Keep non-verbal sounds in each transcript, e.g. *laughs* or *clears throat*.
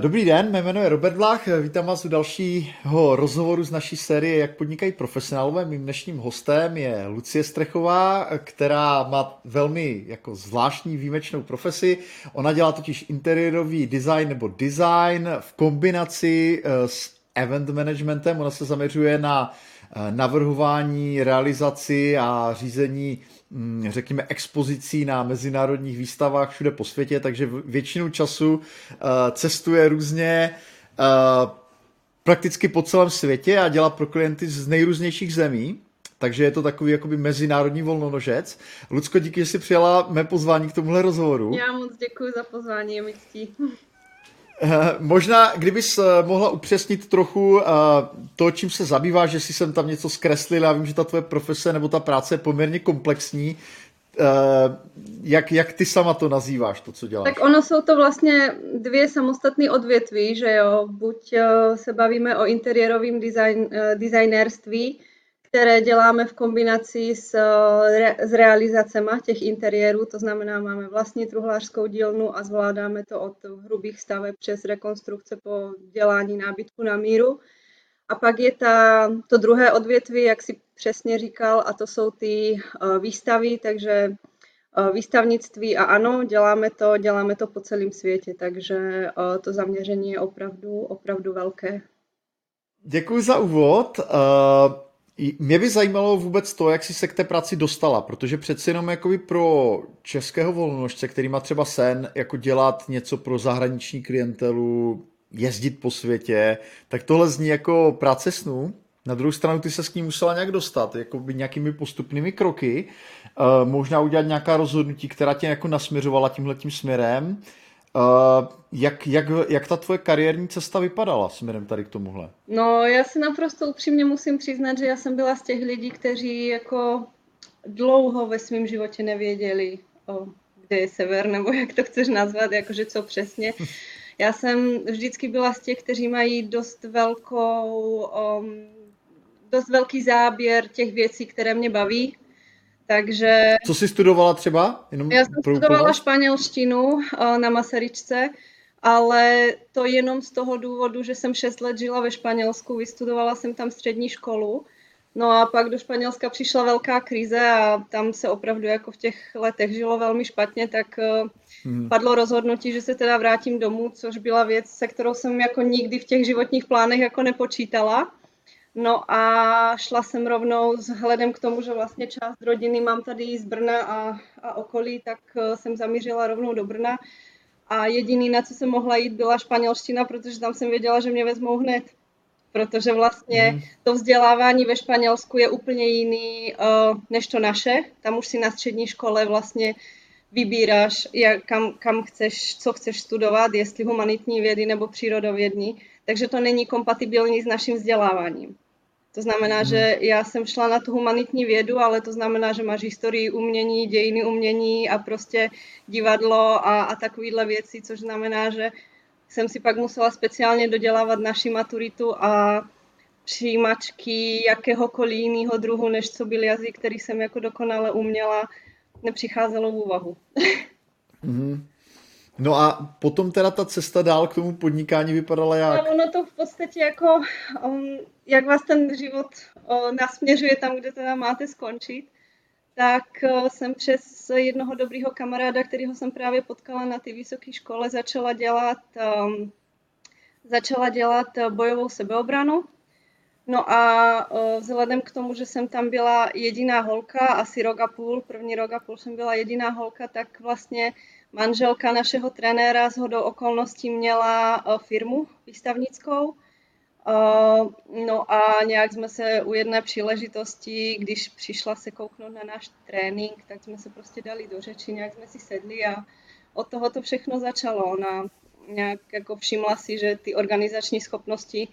Dobrý den, mé jméno je Robert Vlach, vítám vás u dalšího rozhovoru z naší série Jak podnikají profesionálové. Mým dnešním hostem je Lucie Strechová, která má velmi jako zvláštní výjimečnou profesi. Ona dělá totiž interiérový design nebo design v kombinaci eh, s event managementem. Ona se zaměřuje na eh, navrhování, realizaci a řízení řekněme, expozicí na mezinárodních výstavách všude po světě, takže většinu času uh, cestuje různě uh, prakticky po celém světě a dělá pro klienty z nejrůznějších zemí. Takže je to takový jakoby mezinárodní volnonožec. Lucko, díky, že jsi přijala mé pozvání k tomuhle rozhovoru. Já moc děkuji za pozvání, je mi. Eh, možná, kdybys eh, mohla upřesnit trochu eh, to, čím se zabýváš, že si jsem tam něco zkreslil, já vím, že ta tvoje profese nebo ta práce je poměrně komplexní, jak, jak ty sama to nazýváš, to, co děláš? Tak ono jsou to vlastně dvě samostatné odvětví, že jo, buď se bavíme o interiérovém design, designérství, které děláme v kombinaci s, s realizacema těch interiérů, to znamená, máme vlastní truhlářskou dílnu a zvládáme to od hrubých staveb přes rekonstrukce po dělání nábytku na míru. A pak je ta, to druhé odvětví, jak si přesně říkal, a to jsou ty výstavy, takže výstavnictví a ano, děláme to, děláme to po celém světě, takže to zaměření je opravdu, opravdu velké. Děkuji za úvod. Mě by zajímalo vůbec to, jak jsi se k té práci dostala, protože přeci jenom jakoby pro českého volnožce, který má třeba sen jako dělat něco pro zahraniční klientelu, jezdit po světě, tak tohle zní jako práce snů. Na druhou stranu ty se s ním musela nějak dostat, jako by nějakými postupnými kroky, možná udělat nějaká rozhodnutí, která tě jako nasměřovala tímhletím směrem. Uh, jak, jak, jak ta tvoje kariérní cesta vypadala směrem tady k tomuhle? No, já si naprosto upřímně musím přiznat, že já jsem byla z těch lidí, kteří jako dlouho ve svém životě nevěděli, o, kde je sever, nebo *laughs* jak to chceš nazvat, jakože co přesně. Já jsem vždycky byla z těch, kteří mají dost velkou, um, dost velký záběr těch věcí, které mě baví takže... Co jsi studovala třeba? Jenom Já jsem studovala španělštinu eh, na Masaryčce, ale to jenom z toho důvodu, že jsem 6 let žila ve Španělsku, vystudovala jsem tam střední školu, no a pak do Španělska přišla velká krize a tam se opravdu jako v těch letech žilo velmi špatně, tak hmm. padlo rozhodnutí, že se teda vrátím domů, což byla věc, se kterou jsem jako nikdy v těch životních plánech jako nepočítala. No a šla jsem rovnou vzhledem k tomu, že vlastně část rodiny mám tady z Brna a, a okolí, tak eh, jsem zamířila rovnou do Brna. A jediný, na co jsem mohla jít, byla španělština, protože tam jsem věděla, že mě vezmou hned. Protože vlastně mm. to vzdělávání ve Španělsku je úplně jiný uh, než to naše. Tam už si na střední škole vlastně vybíráš, jak, kam, kam chceš, co chceš studovat, jestli humanitní vědy nebo přírodovědní. Takže to není kompatibilní s naším vzděláváním. To znamená, hmm. že já jsem šla na tu humanitní vědu, ale to znamená, že máš historii umění, dějiny umění a prostě divadlo a, a takovéhle věci, což znamená, že jsem si pak musela speciálně dodělávat naši maturitu a přijímačky jakéhokoliv jiného druhu, než co byl jazyk, který jsem jako dokonale uměla, nepřicházelo v úvahu. Mm-hmm. *laughs* No a potom teda ta cesta dál k tomu podnikání vypadala jak? No, ono to v podstatě jako, um, jak vás ten život uh, nasměřuje tam, kde teda máte skončit, tak uh, jsem přes jednoho dobrýho kamaráda, kterého jsem právě potkala na té vysoké škole, začala dělat, um, začala dělat bojovou sebeobranu. No a uh, vzhledem k tomu, že jsem tam byla jediná holka, asi rok a půl, první rok a půl jsem byla jediná holka, tak vlastně Manželka našeho trenéra z hodou okolností měla eh, firmu výstavnickou. Eh, no a nějak jsme se u jedné příležitosti, když přišla se kouknout na náš trénink, tak jsme se prostě dali do řeči, nějak jsme si sedli a od toho to všechno začalo. Ona nějak jako všimla si, že ty organizační schopnosti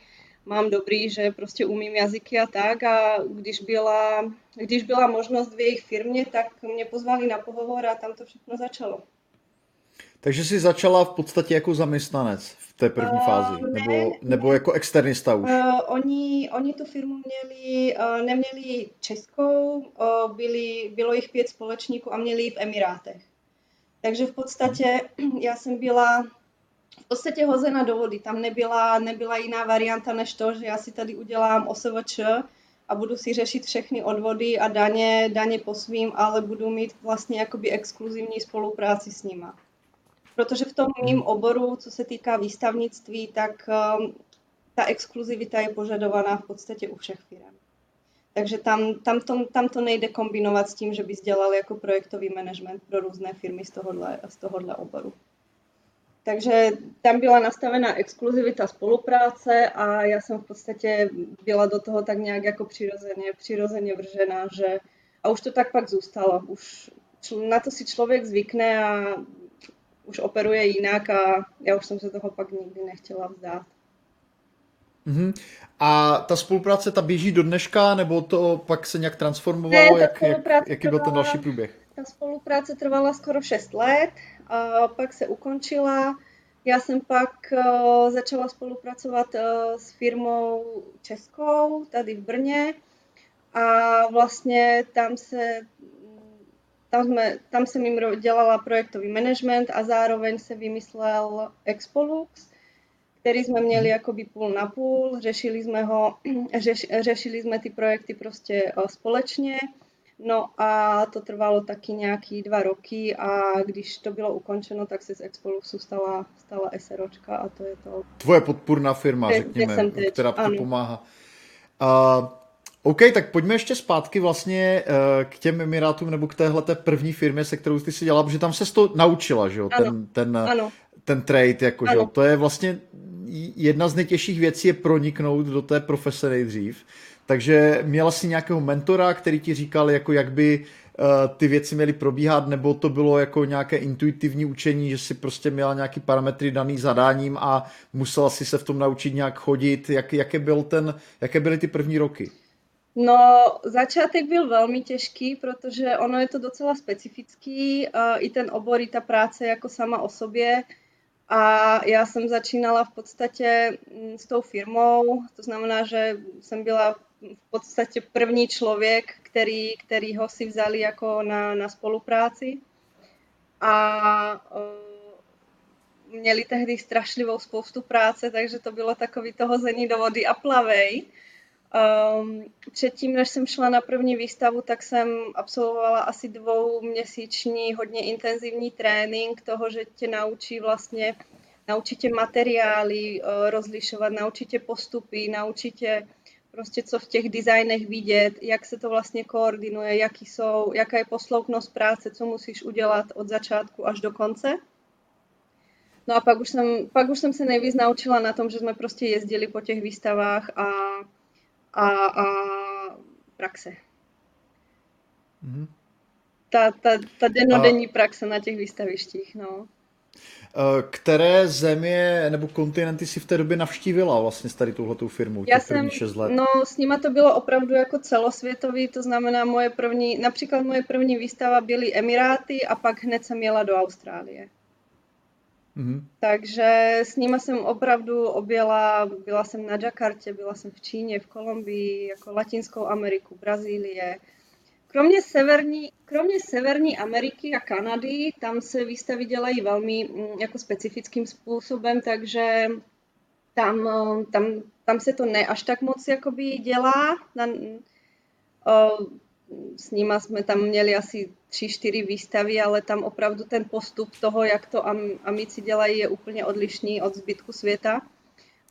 mám dobrý, že prostě umím jazyky a tak a když byla, když byla možnost v jejich firmě, tak mě pozvali na pohovor a tam to všechno začalo. Takže jsi začala v podstatě jako zaměstnanec v té první uh, fázi, ne, nebo, nebo jako externista už? Uh, oni, oni tu firmu měli, uh, neměli českou, uh, byli, bylo jich pět společníků a měli ji v Emirátech. Takže v podstatě *clears throat* já jsem byla v podstatě hozena do vody. Tam nebyla, nebyla jiná varianta než to, že já si tady udělám OSVČ a budu si řešit všechny odvody a daně, daně po svým, ale budu mít vlastně jakoby exkluzivní spolupráci s nima. Protože v tom mým oboru, co se týká výstavnictví, tak um, ta exkluzivita je požadovaná v podstatě u všech firm. Takže tam, tam, to, tam to nejde kombinovat s tím, že bys dělal jako projektový management pro různé firmy z tohohle, z tohohle oboru. Takže tam byla nastavená exkluzivita spolupráce a já jsem v podstatě byla do toho tak nějak jako přirozeně, přirozeně vržená, že a už to tak pak zůstalo. Už na to si člověk zvykne a už operuje jinak a já už jsem se toho pak nikdy nechtěla vzdát. Mm-hmm. A ta spolupráce, ta běží do dneška, nebo to pak se nějak transformovalo? Ne, jak, jak, jaký byl ten další průběh? Ta spolupráce trvala skoro 6 let, a pak se ukončila. Já jsem pak uh, začala spolupracovat uh, s firmou českou tady v Brně a vlastně tam se tam, jsme, tam jsem jim dělala projektový management a zároveň se vymyslel Expolux, který jsme měli jakoby půl na půl, řešili jsme ho, *clears throat* řeš, řešili jsme ty projekty prostě eh, společně, no a to trvalo taky nějaký dva roky a když to bylo ukončeno, tak se z Expoluxu stala, stala SROčka a to je to. Tvoje podpůrná firma, řekněme, která ti pomáhá. OK, tak pojďme ještě zpátky vlastně uh, k těm Emirátům nebo k téhle první firmě, se kterou ty si dělala, protože tam se to naučila, že jo, ten, ten, ano. ten trade, jako, že jo, to je vlastně jedna z nejtěžších věcí je proniknout do té profese nejdřív. Takže měla jsi nějakého mentora, který ti říkal, jako jak by uh, ty věci měly probíhat, nebo to bylo jako nějaké intuitivní učení, že si prostě měla nějaký parametry daný zadáním a musela si se v tom naučit nějak chodit. Jak, jaké, byl ten, jaké byly ty první roky? No, začátek byl velmi těžký, protože ono je to docela specifický, i ten obor, i ta práce jako sama o sobě. A já jsem začínala v podstatě mm, s tou firmou, to znamená, že jsem byla v podstatě první člověk, který, který ho si vzali jako na, na spolupráci. A měli tehdy strašlivou spoustu práce, takže to bylo takový to hození do vody a plavej. Um, předtím, než jsem šla na první výstavu, tak jsem absolvovala asi dvouměsíční hodně intenzivní trénink toho, že tě naučí vlastně, naučí tě materiály uh, rozlišovat, naučí tě postupy, naučí tě prostě co v těch designech vidět, jak se to vlastně koordinuje, jaký jsou, jaká je posloupnost práce, co musíš udělat od začátku až do konce. No a pak už jsem, pak už jsem se nejvíc naučila na tom, že jsme prostě jezdili po těch výstavách a a, a praxe. Mm-hmm. Ta, ta, ta denodenní a... praxe na těch výstavištích, no. E, které země nebo kontinenty si v té době navštívila vlastně s tady touhletou firmou, Já jsem, 6 let? No, s nima to bylo opravdu jako celosvětový, to znamená moje první, například moje první výstava byly Emiráty a pak hned jsem jela do Austrálie. Mm-hmm. Takže s nimi jsem opravdu objela, byla jsem na Jakartě, byla jsem v Číně, v Kolumbii, jako Latinskou Ameriku, Brazílie. Kromě severní, kromě severní Ameriky a Kanady, tam se výstavy dělají velmi mm, jako specifickým způsobem, takže tam, tam, tam se to ne až tak moc jakoby dělá. Na, o, s nima jsme tam měli asi tři, čtyři výstavy, ale tam opravdu ten postup toho, jak to amici dělají, je úplně odlišný od zbytku světa.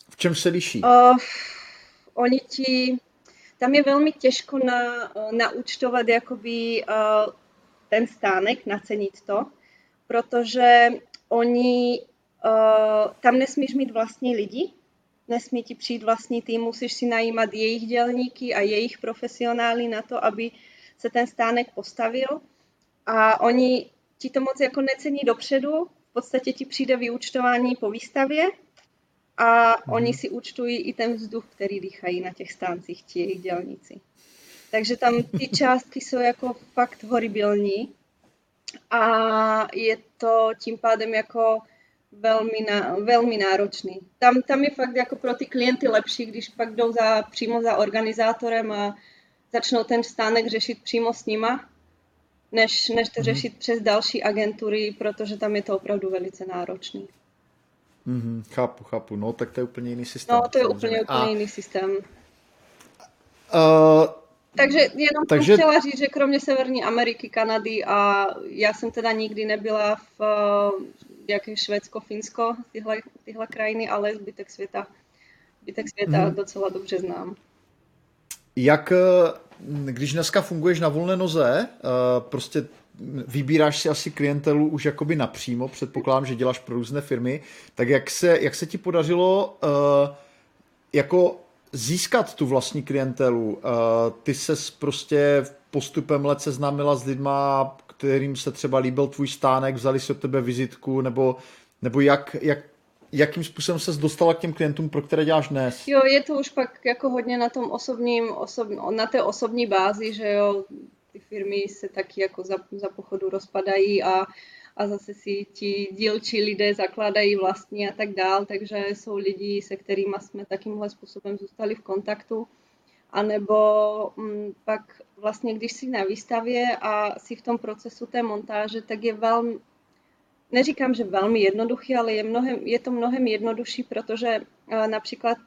V čem se liší? Uh, oni ti, tam je velmi těžko na, naučtovat jakoby uh, ten stánek, nacenit to, protože oni, uh, tam nesmíš mít vlastní lidi, nesmí ti přijít vlastní tým, musíš si najímat jejich dělníky a jejich profesionály na to, aby se ten stánek postavil a oni ti to moc jako necení dopředu, v podstatě ti přijde vyúčtování po výstavě a mm. oni si účtují i ten vzduch, který dýchají na těch stáncích, ti jejich dělníci. Takže tam ty *laughs* částky jsou jako fakt horibilní a je to tím pádem jako velmi, na, velmi náročný. Tam, tam je fakt jako pro ty klienty lepší, když pak jdou za, přímo za organizátorem a začnou ten stánek řešit přímo s nima, než, než to mm-hmm. řešit přes další agentury, protože tam je to opravdu velice náročný. Mm-hmm, chápu, chápu. No, tak to je úplně jiný systém. No, to je samozřejmě. úplně, úplně A... jiný systém. Uh, takže jenom takže... jsem chtěla říct, že kromě Severní Ameriky, Kanady a já jsem teda nikdy nebyla v jaké Švédsko, Finsko, tyhle, tyhle krajiny, ale zbytek světa, zbytek světa hmm. docela dobře znám. Jak, eh, když dneska funguješ na volné noze, eh, prostě vybíráš si asi klientelu už jakoby napřímo, předpokládám, že děláš pro různé firmy, tak jak se, jak se ti podařilo jako získat tu vlastní klientelu? Uh, ty se prostě postupem let seznámila s lidma, kterým se třeba líbil tvůj stánek, vzali si od tebe vizitku, nebo, nebo jak, jak, jakým způsobem se dostala k těm klientům, pro které děláš dnes? Jo, je to už pak jako hodně na tom osobním, osob, na té osobní bázi, že jo, ty firmy se taky jako za, za pochodu rozpadají a, a zase si ti dílčí lidé zakládají vlastní a tak dál, takže jsou lidi, se kterými jsme takýmhle způsobem zůstali v kontaktu. A nebo m, mm, pak vlastně, když jsi na výstavě a jsi v tom procesu té montáže, tak je velmi, neříkám, že velmi jednoduchý, ale je, mnohem, je to mnohem jednodušší, protože uh, například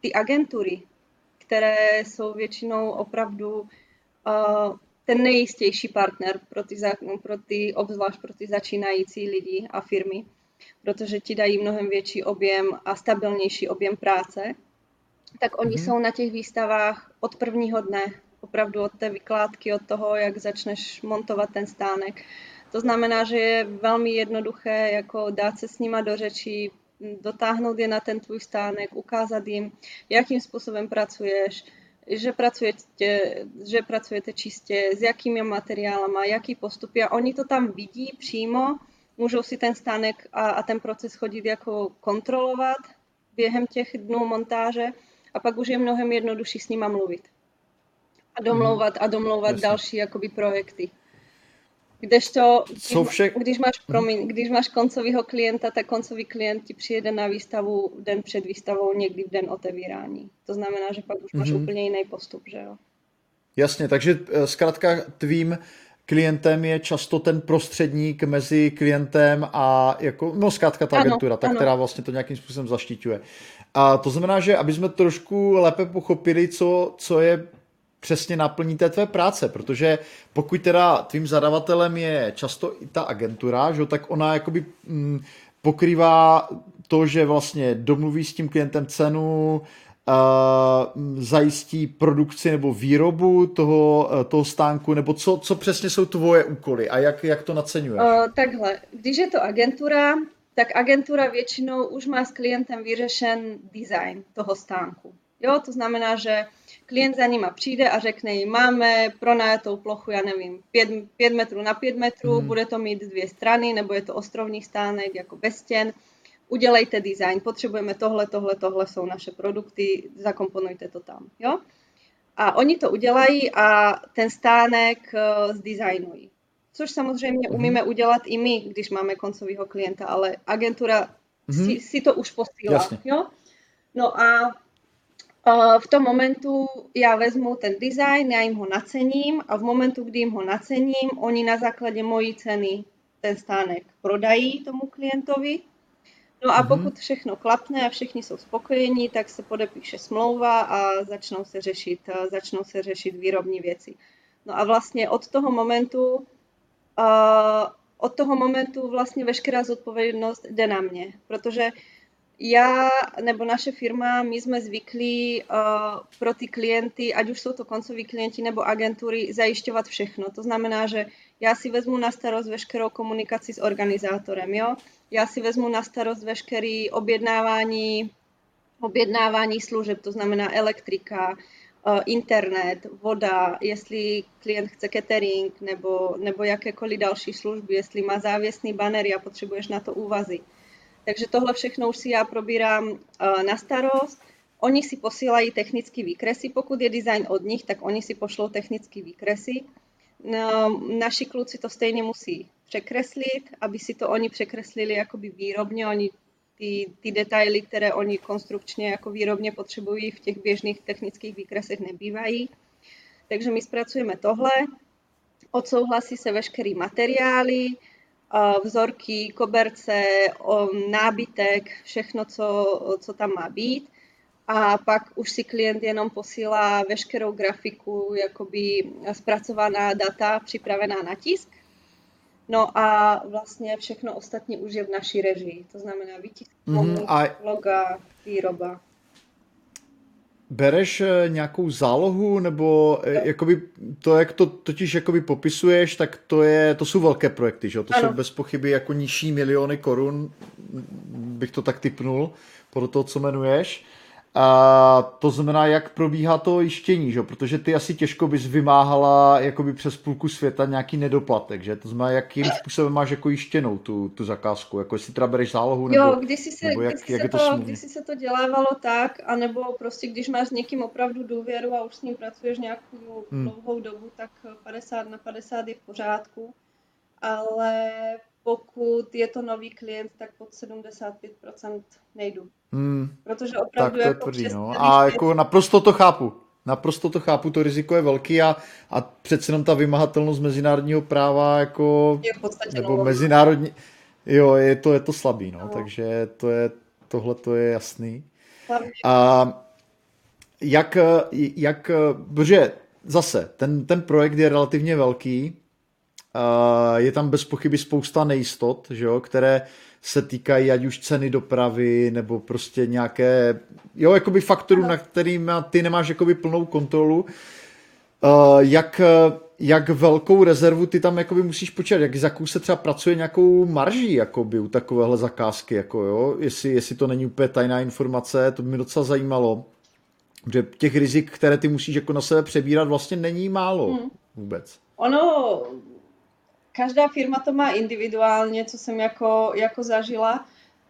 ty agentury, které jsou většinou opravdu uh, ten nejistější partner pro ty, pro ty, obzvlášť pro ty začínající lidi a firmy, protože ti dají mnohem větší objem a stabilnější objem práce, tak oni mm-hmm. jsou na těch výstavách od prvního dne, opravdu od té vykládky, od toho, jak začneš montovat ten stánek. To znamená, že je velmi jednoduché jako dát se s nima do řeči, dotáhnout je na ten tvůj stánek, ukázat jim, jakým způsobem pracuješ, že pracujete, že pracujete čistě, s jakými materiálama, jaký postupy a oni to tam vidí přímo, můžou si ten stánek a, a ten proces chodit jako kontrolovat během těch dnů montáže a pak už je mnohem jednodušší s nima mluvit. A domlouvat a domlouvat Jasně. další jakoby projekty. Kdežto, když, vše... když, máš, mhm. promiň, když máš koncového klienta, tak koncový klient ti přijede na výstavu den před výstavou, někdy v den otevírání. To znamená, že pak už máš mm-hmm. úplně jiný postup, že jo? Jasně, takže eh, zkrátka tvým klientem je často ten prostředník mezi klientem a jako, no zkrátka ta ano, agentura, ta, ano. která vlastně to nějakým způsobem zaštiťuje. A to znamená, že aby jsme trošku lépe pochopili, co, co je přesně naplní té tvé práce, protože pokud teda tvým zadavatelem je často i ta agentura, že, tak ona jakoby mm, pokrývá to, že vlastně domluví s tím klientem cenu, uh, zajistí produkci nebo výrobu toho, uh, toho stánku, nebo co, co přesně jsou tvoje úkoly a jak, jak to naceňuješ? Uh, takhle, když je to agentura, tak agentura většinou už má s klientem vyřešen design toho stánku. Jo, to znamená, že klient za nima přijde a řekne jim, máme pronajatou plochu, já nevím, 5, 5 metrů na 5 metrů, mm. bude to mít dvě strany, nebo je to ostrovní stánek jako bez stěn, udělejte design, potřebujeme tohle, tohle, tohle jsou naše produkty, zakomponujte to tam, jo. A oni to udělají a ten stánek uh, zdesignují. Což samozřejmě mm. umíme udělat i my, když máme koncového klienta, ale agentura mm. si, si to už posílá, jo. No a v tom momentu já vezmu ten design, já jim ho nacením a v momentu, kdy jim ho nacením, oni na základě mojí ceny ten stánek prodají tomu klientovi. No a mhm. pokud všechno klapne a všichni jsou spokojení, tak se podepíše smlouva a začnou se řešit, začnou se řešit výrobní věci. No a vlastně od toho momentu, uh, od toho momentu vlastně veškerá zodpovědnost jde na mě, protože já nebo naše firma, my jsme zvyklí uh, pro ty klienty, ať už jsou to koncoví klienti nebo agentury, zajišťovat všechno. To znamená, že já si vezmu na starost veškerou komunikaci s organizátorem, jo? Já si vezmu na starost veškerý objednávání, objednávání služeb, to znamená elektrika, uh, internet, voda, jestli klient chce catering nebo, nebo jakékoliv další služby, jestli má závěsný banner a potřebuješ na to úvazy. Takže tohle všechno už si já probírám eh, na starost. Oni si posílají technické výkresy, pokud je design od nich, tak oni si pošlou technické výkresy. No, naši kluci to stejně musí překreslit, aby si to oni překreslili jakoby výrobně, oni ty, ty detaily, které oni konstrukčně jako výrobně potřebují v těch běžných technických výkresech nebývají. Takže my zpracujeme tohle, odsouhlasí se veškerý materiály, vzorky, koberce, nábytek, všechno, co, co tam má být. A pak už si klient jenom posílá veškerou grafiku, jakoby zpracovaná data, připravená na tisk. No a vlastně všechno ostatní už je v naší režii. To znamená výtisk, mm-hmm. loga, výroba. Bereš eh, nějakou zálohu, nebo eh, jakoby to, jak to totiž jakoby popisuješ, tak to, je, to jsou velké projekty, že? To ano. jsou bez pochyby jako nižší miliony korun, bych to tak typnul, podle toho, co jmenuješ. A to znamená, jak probíhá to jištění, že? protože ty asi těžko bys vymáhala jakoby přes půlku světa nějaký nedoplatek, že? To znamená, jakým způsobem máš jako jištěnou tu, tu zakázku, jako jestli teda bereš zálohu, nebo, jo, když si se, nebo jak, když jak se to, to když si se to dělávalo tak, anebo prostě když máš s někým opravdu důvěru a už s ním pracuješ nějakou hmm. dlouhou dobu, tak 50 na 50 je v pořádku, ale pokud je to nový klient, tak pod 75% nejdu. Hmm. Protože opravdu tak to jako je tvrdý, no. A jako naprosto to chápu. Naprosto to chápu, to riziko je velký a, a přece jenom ta vymahatelnost mezinárodního práva jako... Je v podstatě nebo novou. mezinárodní... Jo, je to, je to slabý, no, no. takže to je, tohle to je jasný. A jak, jak, protože zase, ten, ten projekt je relativně velký, je tam bez pochyby spousta nejistot, že jo, které se týkají ať už ceny dopravy, nebo prostě nějaké, jo, jakoby faktorů, na kterým ty nemáš jakoby plnou kontrolu. Jak, jak velkou rezervu ty tam jakoby musíš počítat, jak, jakou se třeba pracuje nějakou marží jakoby u takovéhle zakázky, jako jo, jestli, jestli to není úplně tajná informace, to by mě docela zajímalo, že těch rizik, které ty musíš jako na sebe přebírat, vlastně není málo hmm. vůbec. Ono každá firma to má individuálně, co jsem jako, jako zažila,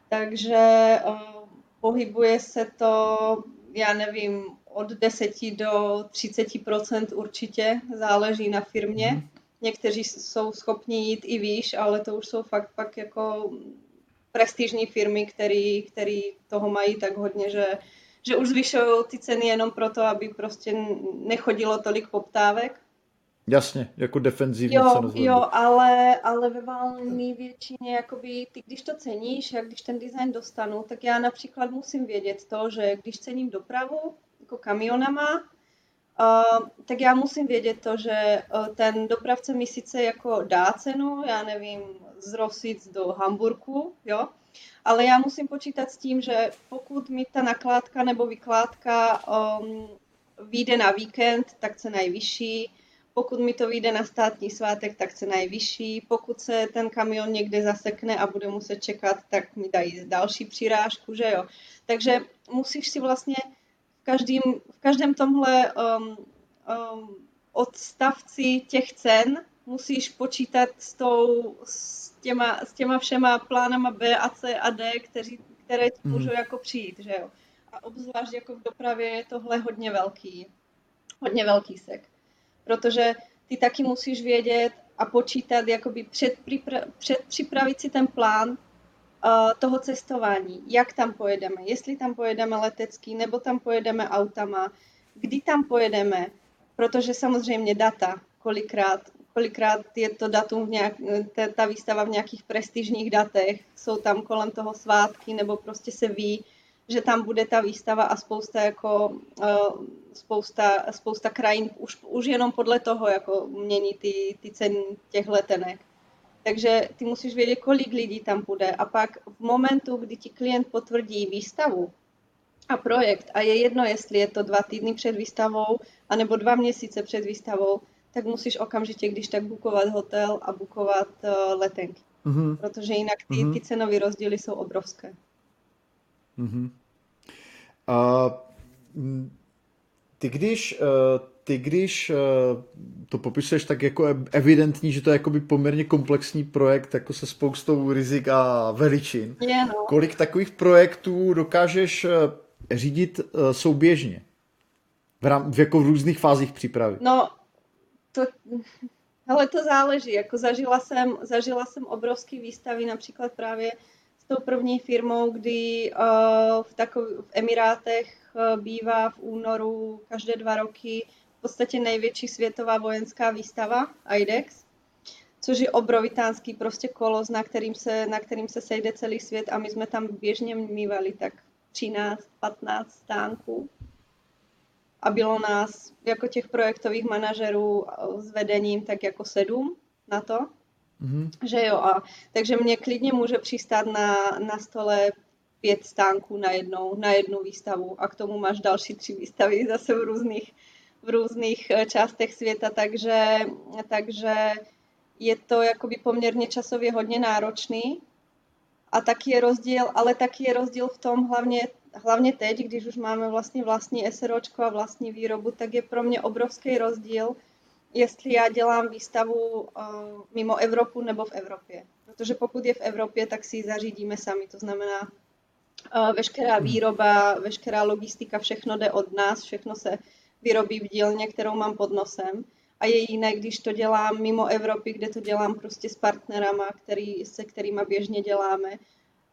takže uh, pohybuje se to, já nevím, od 10 do 30% určitě, záleží na firmě. Mm. Někteří jsou schopni jít i výš, ale to už jsou fakt pak jako prestižní firmy, který, který toho mají tak hodně, že, že už zvyšují ty ceny jenom proto, aby prostě nechodilo tolik poptávek. Jasně, jako defenzivní jo, Jo, ale, ale ve valné většině, jakoby, ty když to ceníš, jak když ten design dostanu, tak já například musím vědět to, že když cením dopravu, jako kamionama, uh, tak já musím vědět to, že uh, ten dopravce mi sice jako dá cenu, já nevím, z Rosic do Hamburku, jo, ale já musím počítat s tím, že pokud mi ta nakládka nebo vykládka um, vyjde na víkend, tak cena je vyšší, pokud mi to vyjde na státní svátek, tak cena je vyšší. Pokud se ten kamion někde zasekne a bude muset čekat, tak mi dají další přirážku, že jo. Takže musíš si vlastně v, každým, v každém tomhle um, um, odstavci těch cen musíš počítat s, tou, s, těma, s těma všema plánama B a C a D, kteří, které mm. můžou jako přijít, že jo. A obzvlášť jako v dopravě je tohle hodně velký, hodně velký sek protože ty taky musíš vědět a počítat, jakoby předpřipra- předpřipravit si ten plán uh, toho cestování, jak tam pojedeme, jestli tam pojedeme letecký, nebo tam pojedeme autama, kdy tam pojedeme, protože samozřejmě data, kolikrát, kolikrát je to datum v nějak, ta, ta výstava v nějakých prestižních datech, jsou tam kolem toho svátky, nebo prostě se ví, že tam bude ta výstava a spousta jako uh, spousta, spousta krajín už, už jenom podle toho jako mění ty, ty ceny těch letenek. Takže ty musíš vědět, kolik lidí tam bude a pak v momentu, kdy ti klient potvrdí výstavu a projekt a je jedno, jestli je to dva týdny před výstavou anebo dva měsíce před výstavou, tak musíš okamžitě, když tak bukovat hotel a bukovat uh, letenky. Mm-hmm. Protože jinak ty, mm-hmm. ty cenové rozdíly jsou obrovské. Mm-hmm. Uh, ty když, uh, ty když uh, to popisuješ tak jako evidentní, že to je jakoby poměrně komplexní projekt jako se spoustou rizik a veličin. Yeah, no. Kolik takových projektů dokážeš uh, řídit souběžně? V, rám, v, jako v různých fázích přípravy. No, to, *laughs* ale to záleží. Jako zažila jsem, zažila jsem obrovské výstavy, například právě tou první firmou, kdy uh, v, takov, v Emirátech uh, bývá v únoru každé dva roky v podstatě největší světová vojenská výstava IDEX. což je obrovitánský prostě kolos, na kterým, se, na kterým se sejde celý svět a my jsme tam běžně mývali tak 13, 15 stánků. A bylo nás jako těch projektových manažerů s vedením tak jako sedm na to. Mm-hmm. Že jo, a takže mě klidně může přistát na, na stole pět stánků na jednou, na jednu výstavu a k tomu máš další tři výstavy zase v různých, v různých eh, částech světa, takže, takže je to jakoby poměrně časově hodně náročný a taky je rozdíl, ale taky je rozdíl v tom hlavně, hlavně teď, když už máme vlastně vlastní SROčko a vlastní výrobu, tak je pro mě obrovský rozdíl, jestli já dělám výstavu uh, mimo Evropu nebo v Evropě. Protože pokud je v Evropě, tak si ji zařídíme sami. To znamená, uh, veškerá hmm. výroba, veškerá logistika, všechno jde od nás, všechno se vyrobí v dílně, kterou mám pod nosem. A je jiné, když to dělám mimo Evropy, kde to dělám prostě s partnerama, který, se kterými běžně děláme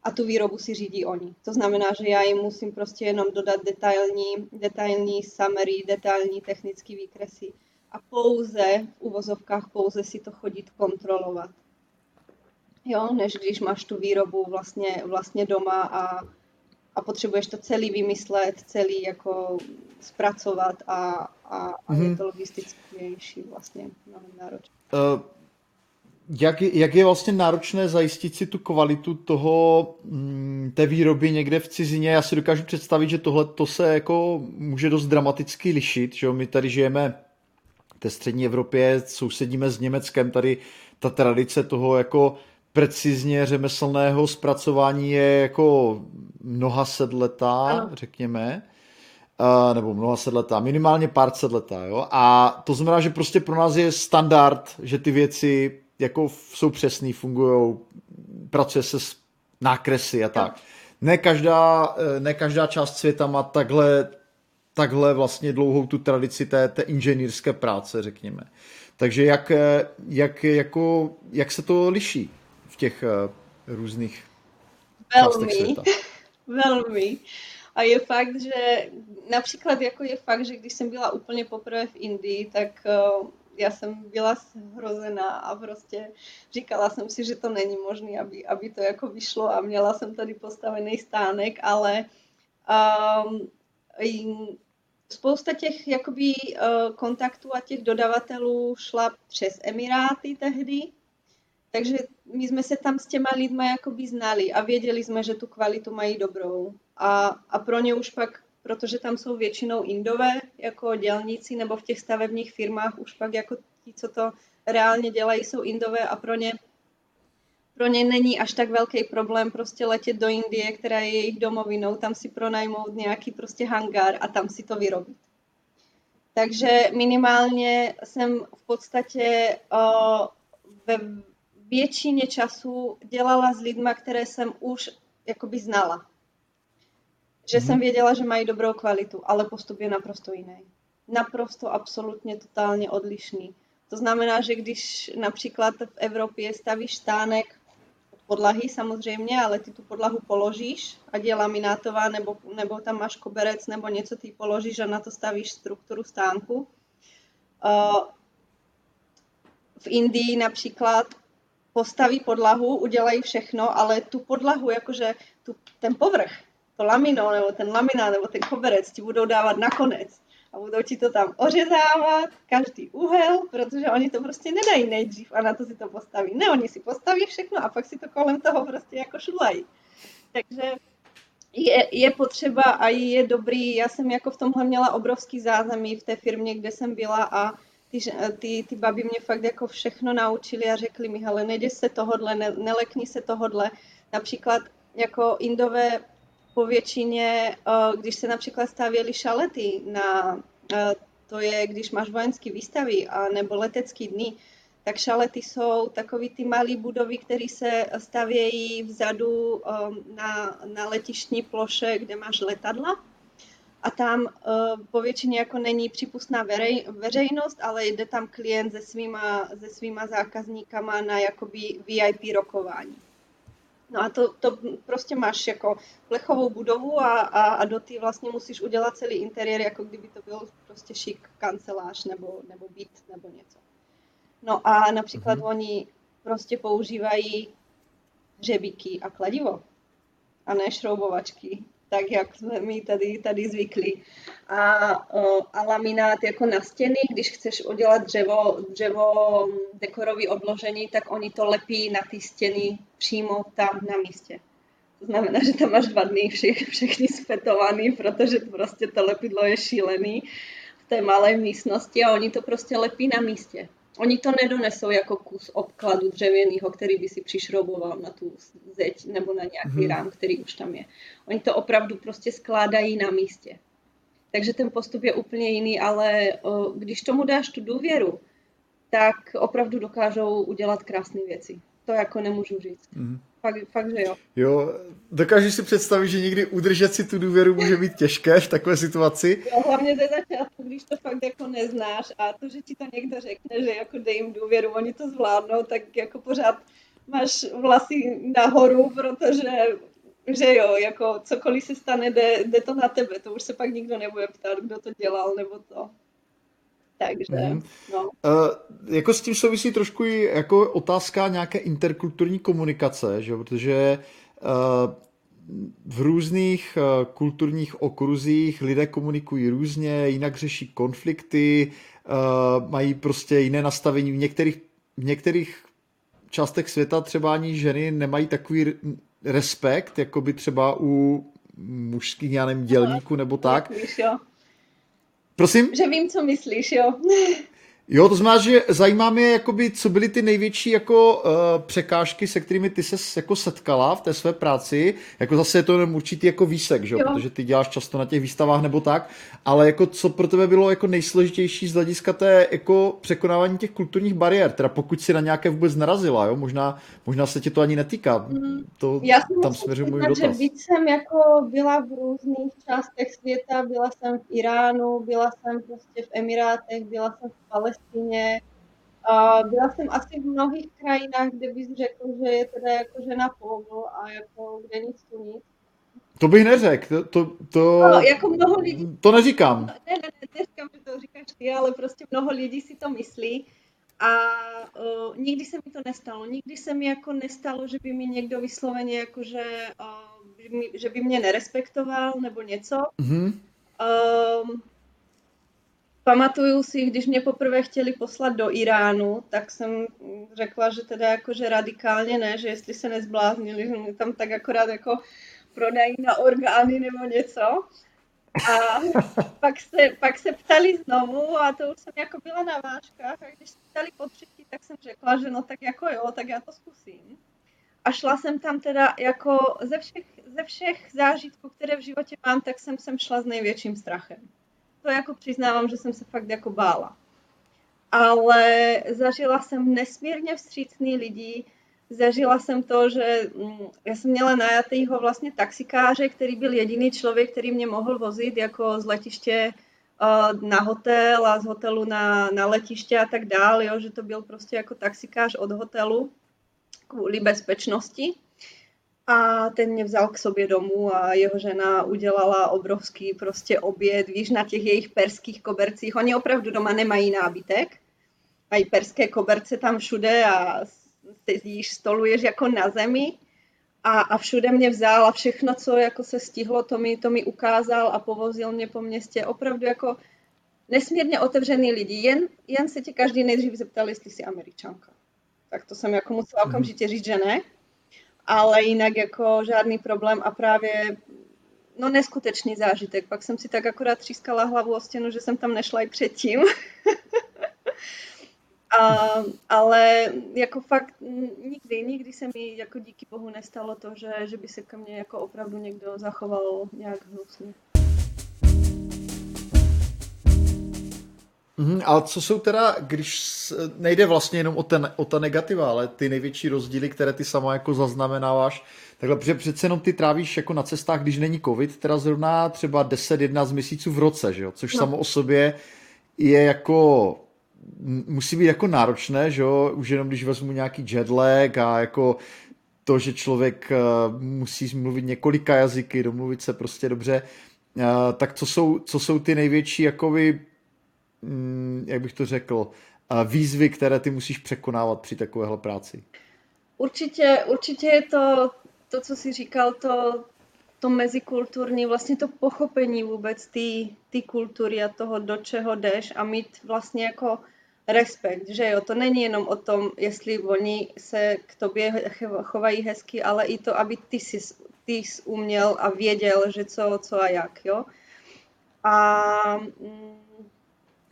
a tu výrobu si řídí oni. To znamená, že já jim musím prostě jenom dodat detailní, detailní summary, detailní technické výkresy a pouze, v uvozovkách pouze si to chodit kontrolovat. Jo, než když máš tu výrobu vlastně, vlastně doma a, a potřebuješ to celý vymyslet, celý jako zpracovat a, a, a mm-hmm. je mhm. to logističtější vlastně mnohem náročné. Uh, jak, jak je vlastně náročné zajistit si tu kvalitu toho, mm, té výroby někde v cizině? Já si dokážu představit, že tohle to se jako může dost dramaticky lišit, že my tady žijeme té střední Evropě, sousedíme s Německem, tady ta tradice toho jako precizně řemeslného zpracování je jako mnoha set letá, ano. řekněme. Uh, nebo mnoha set letá, minimálně pár set letá, jo. A to znamená, že prostě pro nás je standard, že ty věci jako jsou přesný, fungují, pracuje se s nákresy a tak. Ne každá, eh, ne každá část světa má takhle, takhle vlastně dlouhou tu tradici té, té inženýrské práce, řekněme. Takže jak, eh, jak, jako, jak se to liší v těch uh, různých Velmi. světa? *laughs* Velmi. A je fakt, že například jako je fakt, že když jsem byla úplně poprvé v Indii, tak uh, já jsem byla hrozená a prostě říkala jsem si, že to není možné, aby, aby to jako vyšlo a měla jsem tady postavený stánek, ale um, spousta těch jakoby uh, kontaktů a těch dodavatelů šla přes Emiráty tehdy, takže my jsme se tam s těma lidma jakoby znali a věděli jsme, že tu kvalitu mají dobrou. A, a pro ně už pak protože tam jsou většinou indové jako dělníci nebo v těch stavebních firmách už pak jako ti, co to reálně dělají, jsou indové a pro ně pro ně není až tak velký problém prostě letět do Indie, která je jejich domovinou, tam si pronajmout nějaký prostě hangár a tam si to vyrobit. Takže minimálně jsem v podstatě uh, ve většině času dělala s lidma, které jsem už jakoby znala že jsem mhm. věděla, že mají dobrou kvalitu, ale postup je naprosto jiný. Naprosto, absolutně, totálně odlišný. To znamená, že když například v Evropě stavíš stánek podlahy samozřejmě, ale ty tu podlahu položíš, ať je laminátová, nebo, nebo tam máš koberec, nebo něco ty položíš a na to stavíš strukturu stánku. V Indii například postaví podlahu, udělají všechno, ale tu podlahu, jakože tu, ten povrch, to lamino, nebo ten laminát, nebo ten koberec ti budou dávat nakonec. A budou ti to tam ořezávat, každý úhel, protože oni to prostě nedají nejdřív a na to si to postaví. Ne, oni si postaví všechno a pak si to kolem toho prostě jako šulají. Takže je, je potřeba a je dobrý, já jsem jako v tomhle měla obrovský zázemí v té firmě, kde jsem byla a ty, ty, ty baby mě fakt jako všechno naučili a řekli mi, hele, nejde se tohodle, ne, nelekni se tohodle. Například jako Indové po většině, eh, když se například stavěly šalety na, eh, to je, když máš vojenské výstavy a nebo letecké dny, tak šalety jsou takový ty malé budovy, které se stavějí vzadu eh, na, na letištní ploše, kde máš letadla. A tam po většině jako není přípustná verej, veřejnost, ale jde tam klient se svýma, se svýma zákazníkama na jakoby VIP rokování. No a to, to prostě máš jako plechovou budovu a, a, a do ty vlastně musíš udělat celý interiér, jako kdyby to byl prostě šik kancelář nebo, nebo byt nebo něco. No a například mm-hmm. oni prostě používají hřebíky a kladivo a ne šroubovačky, tak jak jsme my tady, tady zvyklí. A, a laminát jako na stěny, když chceš udělat dřevo, dřevo dekorový odložení, tak oni to lepí na ty stěny přímo tam na místě. To znamená, že tam máš dva dny vše, všechny spetovaný, protože prostě to lepidlo je šílený v té malé místnosti a oni to prostě lepí na místě. Oni to nedonesou jako kus obkladu dřevěného, který by si přišrouboval na tu zeď nebo na nějaký hmm. rám, který už tam je. Oni to opravdu prostě skládají na místě. Takže ten postup je úplně jiný, ale o, když tomu dáš tu důvěru, tak opravdu dokážou udělat krásné věci. To jako nemůžu říct. Hmm fakt, fakt, že jo. Jo, dokážeš si představit, že někdy udržet si tu důvěru může být těžké v takové situaci? Jo, hlavně ze začátku, když to fakt jako neznáš a to, že ti to někdo řekne, že jako dej jim důvěru, oni to zvládnou, tak jako pořád máš vlasy nahoru, protože že jo, jako cokoliv se stane, jde, jde to na tebe, to už se pak nikdo nebude ptát, kdo to dělal, nebo to. Takže, mm. no. Uh, jako s tím souvisí trošku i jako otázka nějaké interkulturní komunikace, že? protože uh, v různých uh, kulturních okruzích lidé komunikují různě, jinak řeší konflikty, uh, mají prostě jiné nastavení. V některých, v některých částech světa třeba ani ženy nemají takový respekt, jako by třeba u mužských, já nevím, dělníků nebo tak. Víš, jo. Prosím? Že vím, co myslíš, jo. *laughs* Jo, to znamená, že zajímá mě, jakoby, co byly ty největší jako, uh, překážky, se kterými ty se jako setkala v té své práci. Jako zase je to jenom určitý jako výsek, že? Jo. protože ty děláš často na těch výstavách nebo tak, ale jako co pro tebe bylo jako nejsložitější z hlediska té jako překonávání těch kulturních bariér, teda pokud si na nějaké vůbec narazila, jo? Možná, možná se ti to ani netýká. Mm. To, Já tam směřuji můj dotaz. že byť jsem jako byla v různých částech světa, byla jsem v Iránu, byla jsem prostě v Emirátech, byla jsem v Palestině, Palestině. A byla jsem asi v mnohých krajinách, kde bys řekl, že je teda jako žena polo a jako kde nic tu nic. To bych neřekl, to, to, to, no, jako mnoho lidí, to neříkám. Ne, ne, ne, neříkám, že to říkáš ty, ale prostě mnoho lidí si to myslí a uh, nikdy se mi to nestalo. Nikdy se mi jako nestalo, že by mi někdo vysloveně jako, že, uh, že, by mě nerespektoval nebo něco. Mm-hmm. Um, Pamatuju si, když mě poprvé chtěli poslat do Iránu, tak jsem řekla, že teda jakože radikálně ne, že jestli se nezbláznili, že mě tam tak akorát jako prodají na orgány nebo něco. A *laughs* pak se, pak se ptali znovu a to už jsem jako byla na vážkách a když se ptali po třetí, tak jsem řekla, že no tak jako jo, tak já to zkusím. A šla jsem tam teda jako ze všech, ze všech zážitků, které v životě mám, tak jsem sem šla s největším strachem to jako přiznávám, že jsem se fakt jako bála. Ale zažila jsem nesmírně vstřícný lidi, zažila jsem to, že mm, já jsem měla najatýho vlastně taxikáře, který byl jediný člověk, který mě mohl vozit jako z letiště na hotel a z hotelu na, na letiště a tak dále, jo, že to byl prostě jako taxikář od hotelu kvůli bezpečnosti a ten mě vzal k sobě domů a jeho žena udělala obrovský prostě oběd, víš, na těch jejich perských kobercích. Oni opravdu doma nemají nábytek, mají perské koberce tam všude a sedíš, stoluješ jako na zemi a, a všude mě vzal a všechno, co jako se stihlo, to mi, to mi ukázal a povozil mě po městě. Opravdu jako nesmírně otevřený lidi. Jen, jen se tě každý nejdřív zeptal, jestli jsi američanka. Tak to jsem jako musela mhm. okamžitě říct, že ne ale jinak jako žádný problém a právě no neskutečný zážitek. Pak jsem si tak akorát třískala hlavu o stěnu, že jsem tam nešla i předtím. *laughs* a, ale jako fakt nikdy, nikdy se mi jako díky bohu nestalo to, že, že by se ke mně jako opravdu někdo zachoval nějak hnusně. Mm, ale co jsou teda, když nejde vlastně jenom o, ten, o ta negativa, ale ty největší rozdíly, které ty sama jako zaznamenáváš, takhle, protože přece jenom ty trávíš jako na cestách, když není covid, teda zrovna třeba 10-11 měsíců v roce, že jo? což no. samo o sobě je jako musí být jako náročné, že jo? už jenom když vezmu nějaký jetlag a jako to, že člověk eh, musí mluvit několika jazyky, domluvit se prostě dobře, eh, tak co jsou, co jsou ty největší jakoby jak bych to řekl, výzvy, které ty musíš překonávat při takovéhle práci? Určitě, určitě je to, to, co jsi říkal, to, to mezikulturní, vlastně to pochopení vůbec té kultury a toho, do čeho jdeš a mít vlastně jako respekt, že jo, to není jenom o tom, jestli oni se k tobě chovají hezky, ale i to, aby ty jsi, ty jsi uměl a věděl, že co, co a jak, jo. A... Mm,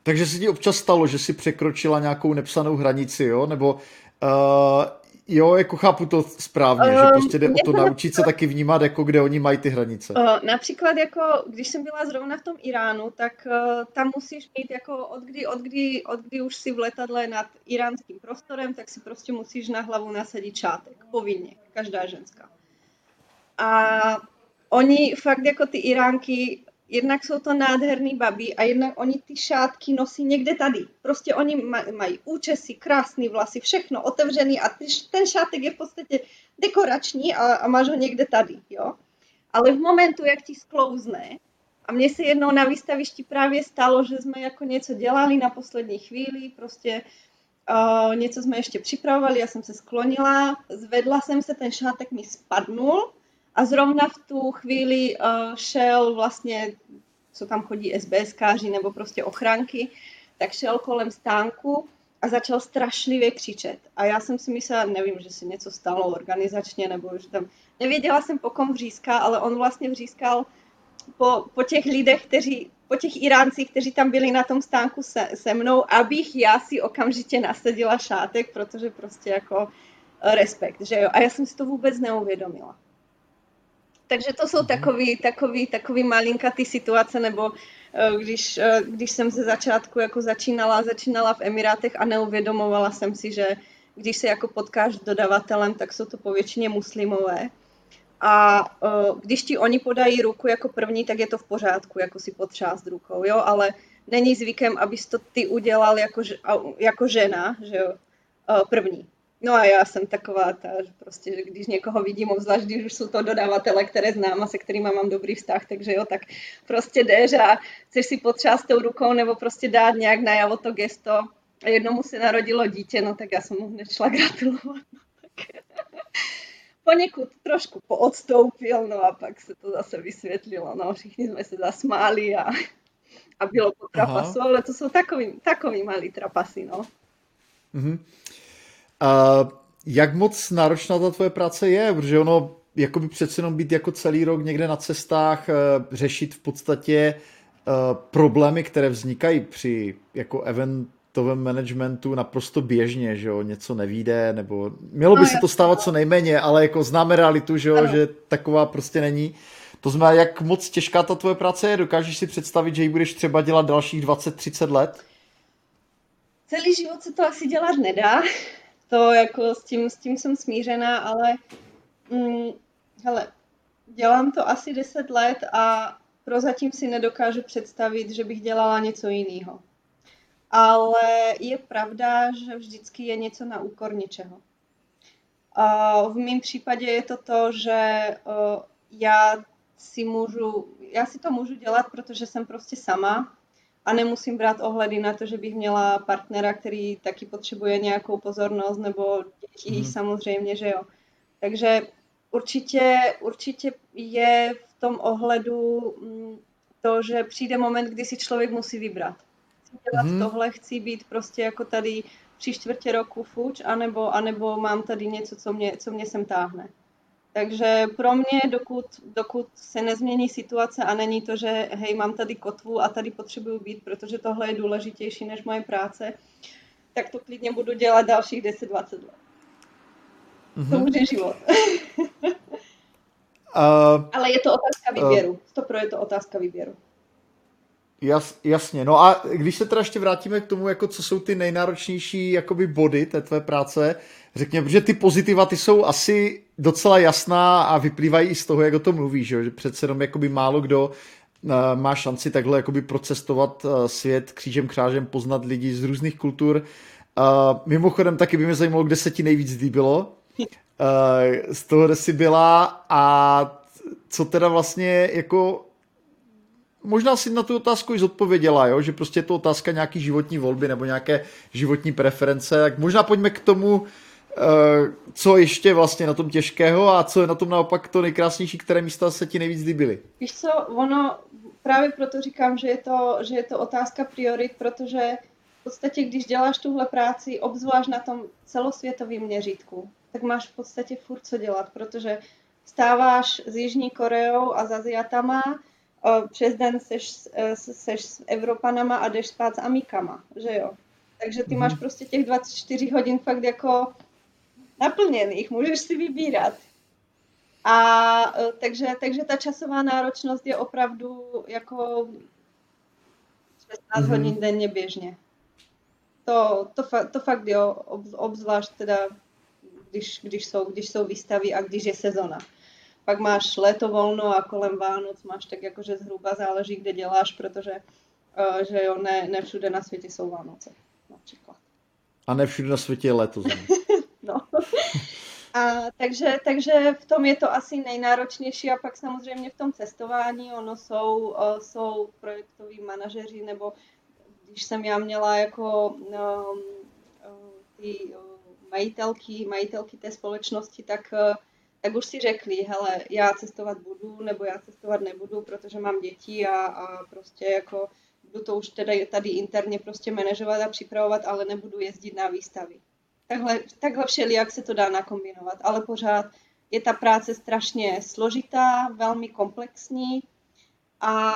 Takže se ti občas stalo, že si překročila nějakou nepsanou hranici, jo? Nebo uh, Jo, jako chápu to správně, um, že prostě jde o to naučit se taky vnímat, jako kde oni mají ty hranice. Uh, například jako, když jsem byla zrovna v tom Iránu, tak uh, tam musíš mít jako od kdy, od, kdy, od kdy už si v letadle nad iránským prostorem, tak si prostě musíš na hlavu nasadit čátek, povinně, každá ženská. A oni fakt jako ty Iránky jednak jsou to nádherný babi a jednak oni ty šátky nosí někde tady. Prostě oni mají účesy, krásný vlasy, všechno otevřený a ten šátek je v podstatě dekorační a, a máš ho někde tady, jo. Ale v momentu, jak ti sklouzne, a mně se jednou na výstavišti právě stalo, že jsme jako něco dělali na poslední chvíli, prostě uh, něco jsme ještě připravovali, já jsem se sklonila, zvedla jsem se, ten šátek mi spadnul a zrovna v tu chvíli uh, šel vlastně, co tam chodí SBSkáři nebo prostě ochránky, tak šel kolem stánku a začal strašlivě křičet. A já jsem si myslela, nevím, že se něco stalo organizačně, nebo že tam... Nevěděla jsem, po kom vříská, ale on vlastně vřískal po, po těch lidech, kteří, po těch Iráncích, kteří tam byli na tom stánku se, se mnou, abych já si okamžitě nasadila šátek, protože prostě jako respekt, že jo. A já jsem si to vůbec neuvědomila. Takže to jsou mhm. takový, takový, takový malinkatý situace, nebo eh, když, eh, když jsem ze začátku jako začínala, začínala v Emirátech a neuvědomovala jsem si, že když se jako potkáš s dodavatelem, tak jsou to povětšině muslimové. A uh, když ti oni podají ruku jako první, tak je to v pořádku, jako si potřást rukou, jo, ale není zvykem, abys to ty udělal jako, jako žena, že jo, první. No a já jsem taková ta, že prostě, že když někoho vidím, obzvlášť když už jsou to dodavatele, které znám a se kterými mám dobrý vztah, takže jo, tak prostě jdeš a chceš si potřást tou rukou nebo prostě dát nějak najavo to gesto. A jednomu se narodilo dítě, no tak já jsem mu hned šla gratulovat. No, tak *laughs* poněkud trošku poodstoupil, no a pak se to zase vysvětlilo, no všichni jsme se zasmáli a, a bylo po trapasu, Aha. ale to jsou takový, takový malý trapasy, no. Mm-hmm. Uh, jak moc náročná ta tvoje práce je, protože ono jakoby přece jenom být jako celý rok někde na cestách, uh, řešit v podstatě uh, problémy, které vznikají při jako eventovém managementu naprosto běžně, že jo, něco nevíde, nebo mělo by no, se to stávat co nejméně, ale jako známe realitu, že jo, že taková prostě není. To znamená, jak moc těžká ta tvoje práce je? Dokážeš si představit, že ji budeš třeba dělat dalších 20-30 let? Celý život se to asi dělat nedá to jako s tím, s tím jsem smířená, ale mm, hele, dělám to asi 10 let a prozatím si nedokážu představit, že bych dělala něco jiného. Ale je pravda, že vždycky je něco na úkor něčeho. A v mém případě je to to, že já si můžu, já si to můžu dělat, protože jsem prostě sama a nemusím brát ohledy na to, že bych měla partnera, který taky potřebuje nějakou pozornost, nebo děti mm. samozřejmě, že jo. Takže určitě, určitě je v tom ohledu mm, to, že přijde moment, kdy si člověk musí vybrat. Chci dělat mm. tohle, chci být prostě jako tady tři čtvrtě roku fuč, anebo, anebo mám tady něco, co mě, co mě sem táhne. Takže pro mě, dokud, dokud se nezmění situace a není to, že hej, mám tady kotvu a tady potřebuju být, protože tohle je důležitější než moje práce, tak to klidně budu dělat dalších 10-20 let. Mm-hmm. To bude život. uh, *laughs* Ale je to otázka výběru. Uh, to pro je to otázka výběru. Jas, jasně, no a když se teda ještě vrátíme k tomu, jako co jsou ty nejnáročnější jakoby body té tvé práce, řekněme, že ty pozitiva ty jsou asi docela jasná a vyplývají i z toho, jak o tom mluvíš, že, přece jenom jakoby málo kdo uh, má šanci takhle jakoby procestovat uh, svět křížem krážem, poznat lidi z různých kultur. Uh, mimochodem taky by mě zajímalo, kde se ti nejvíc líbilo, z toho, kde jsi byla a co teda vlastně jako možná si na tu otázku i zodpověděla, jo? že prostě je to otázka nějaký životní volby nebo nějaké životní preference. Tak možná pojďme k tomu, eh, co ještě vlastně na tom těžkého a co je na tom naopak to nejkrásnější, které místa se ti nejvíc líbily? Víš co, ono, právě proto říkám, že je to, že je to otázka priorit, protože v podstatě, když děláš tuhle práci, obzvlášť na tom celosvětovém měřítku, tak máš v podstatě furt co dělat, protože stáváš s Jižní Koreou a s Aziatama, přes den seš, e, seš s Evropanama a jdeš spát s Amikama, že jo. Takže ty mm-hmm. máš prostě těch 24 hodin fakt jako naplněných, můžeš si vybírat. A e, takže, takže ta časová náročnost je opravdu jako 16 mm-hmm. hodin denně běžně. To, to, to fakt jo, obzvlášť teda, když, když, jsou, když jsou výstavy a když je sezona pak máš léto volno a kolem Vánoc máš tak jakože zhruba záleží, kde děláš, protože uh, že jo, ne, ne všude na světě jsou Vánoce například. A ne všude na světě je léto. *laughs* no. A, takže, takže v tom je to asi nejnáročnější a pak samozřejmě v tom cestování, ono jsou, uh, jsou projektoví manažeři, nebo když jsem já měla jako um, uh, ty uh, majitelky, majitelky té společnosti, tak uh, tak už si řekli, hele, já cestovat budu, nebo já cestovat nebudu, protože mám děti a, a prostě jako budu to už tady, tady interně prostě manažovat a připravovat, ale nebudu jezdit na výstavy. Takhle, takhle jak se to dá nakombinovat, ale pořád je ta práce strašně složitá, velmi komplexní a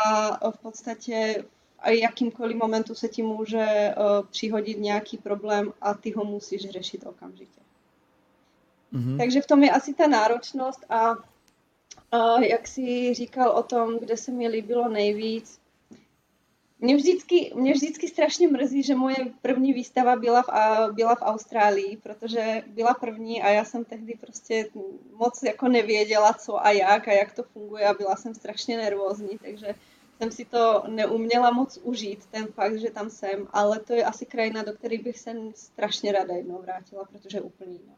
v podstatě a jakýmkoliv momentu se ti může uh, přihodit nějaký problém a ty ho musíš řešit okamžitě. Mm-hmm. Takže v tom je asi ta náročnost a, a jak si říkal o tom, kde se mi líbilo nejvíc, mě vždycky, mě vždycky strašně mrzí, že moje první výstava byla v, byla v Austrálii, protože byla první a já jsem tehdy prostě moc jako nevěděla, co a jak a jak to funguje a byla jsem strašně nervózní, takže jsem si to neuměla moc užít, ten fakt, že tam jsem, ale to je asi krajina, do které bych se strašně ráda jednou vrátila, protože je úplně jiná.